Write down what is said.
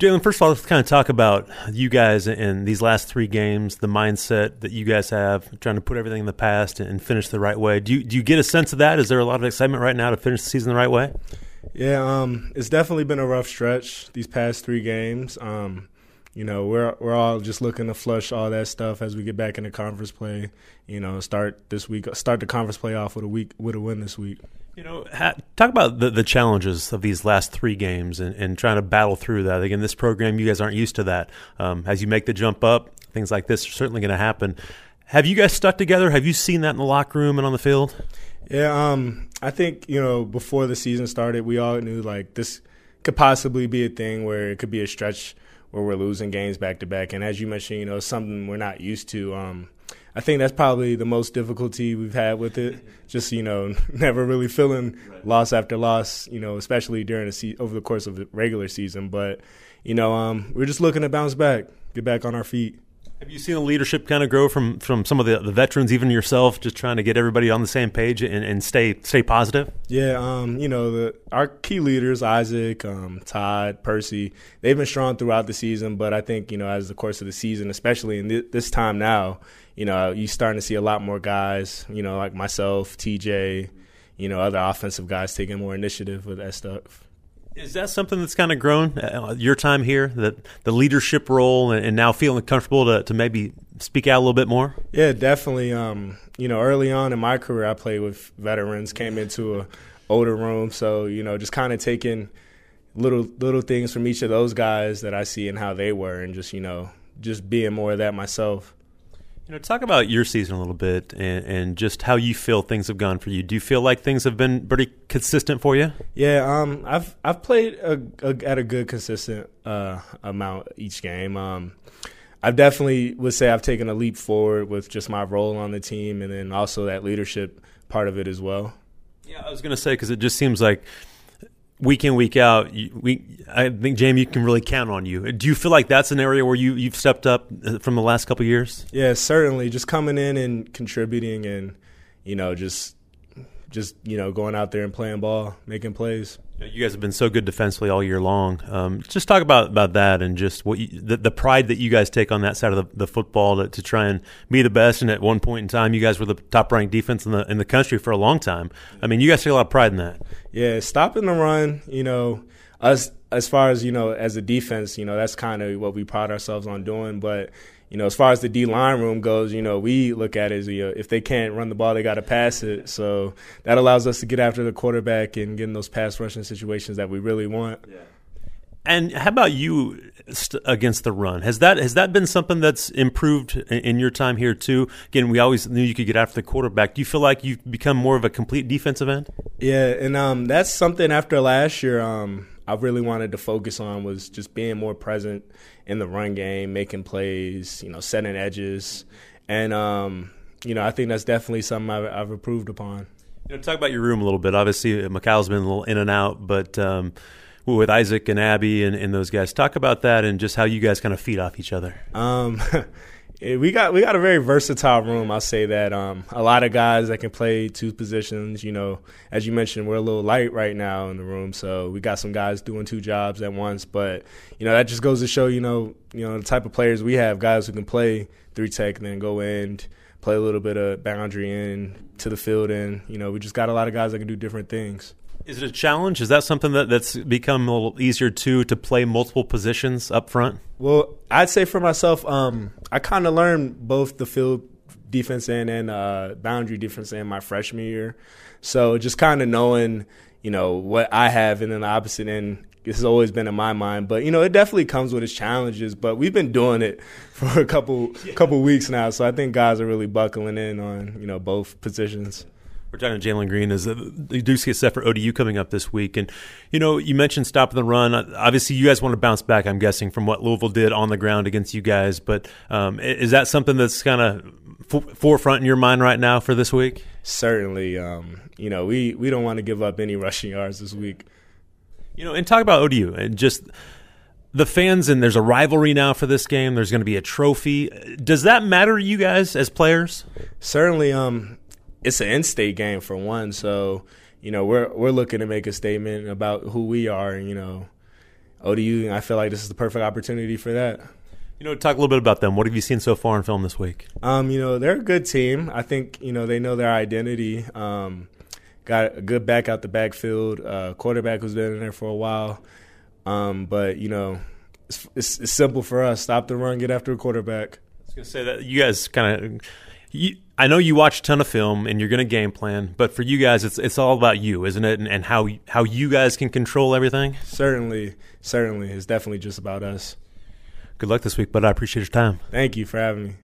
Jalen, first of all, let's kind of talk about you guys in these last three games, the mindset that you guys have, trying to put everything in the past and finish the right way. Do you, do you get a sense of that? Is there a lot of excitement right now to finish the season the right way? Yeah, um, it's definitely been a rough stretch these past three games. Um, you know, we're we're all just looking to flush all that stuff as we get back into conference play. You know, start this week, start the conference play off with a week with a win this week. You know, ha- talk about the, the challenges of these last three games and, and trying to battle through that. Again, this program, you guys aren't used to that. Um, as you make the jump up, things like this are certainly going to happen. Have you guys stuck together? Have you seen that in the locker room and on the field? Yeah, um, I think you know before the season started, we all knew like this could possibly be a thing where it could be a stretch where we're losing games back to back. And as you mentioned, you know, something we're not used to. Um, I think that's probably the most difficulty we've had with it. Just you know, never really feeling right. loss after loss. You know, especially during the se- over the course of the regular season. But you know, um, we're just looking to bounce back, get back on our feet. Have you seen the leadership kind of grow from, from some of the, the veterans, even yourself, just trying to get everybody on the same page and, and stay stay positive? Yeah, um, you know, the, our key leaders, Isaac, um, Todd, Percy, they've been strong throughout the season. But I think, you know, as the course of the season, especially in th- this time now, you know, you're starting to see a lot more guys, you know, like myself, TJ, you know, other offensive guys taking more initiative with that stuff. Is that something that's kind of grown uh, your time here? That the leadership role and, and, now feeling comfortable to, to maybe speak out a little bit more? Yeah, definitely. Um, you know, early on in my career, I played with veterans, came into a older room, so you know, just kind of taking little little things from each of those guys that I see and how they were, and just you know, just being more of that myself. You know, talk about your season a little bit and, and, just how you feel things have gone for you. Do you feel like things have been pretty consistent for you? Yeah, um, I've I've played a, a, at a good consistent uh, amount each game. Um, I definitely would say I've taken a leap forward with just my role on the team, and then also that leadership part of it as well. Yeah, I was going to say because it just seems like week in week out we i think JMU can really count on you. Do you feel like that's an area where you you've stepped up uh, from the last couple years? Yeah certainly. Just coming in and contributing and you know just just you know going out there and playing ball making plays you guys have been so good defensively all year long. Um, just talk about, about that and just what you, the, the pride that you guys take on that side of the, the football to, to, try and be the best. And at one point in time, you guys were the top ranked defense in the in the country for a long time. I mean, you guys take a lot of pride in that. Yeah, stopping the run. You know, us as far as you know as a defense, you know that's kind of what we pride ourselves on doing. But you know, as far as the D line room goes, you know, we look at it as you know, if they can't run the ball, they got to pass it. So that allows us to get after the quarterback and get in those pass rushing situations that we really want. Yeah. And how about you st- against the run? Has that has that been something that's improved in, in, your time here too? Again, we always knew you could get after the quarterback. Do you feel like you've become more of a complete defensive end? Yeah, and um, that's something after last year. Um, I really wanted to focus on was just being more present in the run game, making plays, you know, setting edges, and um, you know, I think that's definitely something I've, I've improved upon. You know, talk about your room a little bit. Obviously, Mikail's been a little in and out, but um, with Isaac and Abby and, and, those guys, talk about that and just how you guys kind of feed off each other. Um, we got we got a very versatile room. I'll say that. Um, a lot of guys that can play two positions. You know, as you mentioned, we're a little light right now in the room, so we got some guys doing two jobs at once. But you know, that just goes to show you know you know the type of players we have. Guys who can play three tech and then go in, play a little bit of boundary in to the field, and you know we just got a lot of guys that can do different things. Is it a challenge? Is that something that, that's become a little easier too to play multiple positions up front? Well, I'd say for myself, um, I kind of learned both the field defense end and uh, boundary defense in my freshman year. So just kind of knowing, you know, what I have and then the opposite end this has always been in my mind. But you know, it definitely comes with its challenges. But we've been doing it for a couple yeah. couple weeks now, so I think guys are really buckling in on you know both positions. We're talking to Jalen Green Is you do see a set for ODU coming up this week, and you know you mentioned stopping the run. Obviously, you guys want to bounce back. I'm guessing from what Louisville did on the ground against you guys, but um, is that something that's kind of forefront in your mind right now for this week? Certainly. Um, you know, we we don't want to give up any rushing yards this week. You know, and talk about ODU and just the fans and there's a rivalry now for this game. There's going to be a trophy. Does that matter to you guys as players? Certainly. Um, it's an in-state game for one, so you know we're we're looking to make a statement about who we are. And, you know, ODU, I feel like this is the perfect opportunity for that. You know, talk a little bit about them. What have you seen so far in film this week? Um, you know, they're a good team. I think you know they know their identity. Um, got a good back out the backfield, uh, quarterback who's been in there for a while. Um, but you know, it's, it's, it's, simple for us: stop the run, get after a quarterback. I was gonna say that you guys kind of. I know you watch a ton of film and you're going to game plan, but for you guys, it's it's all about you, isn't it? And, and how how you guys can control everything. Certainly, certainly, it's definitely just about us. Good luck this week, but I appreciate your time. Thank you for having me.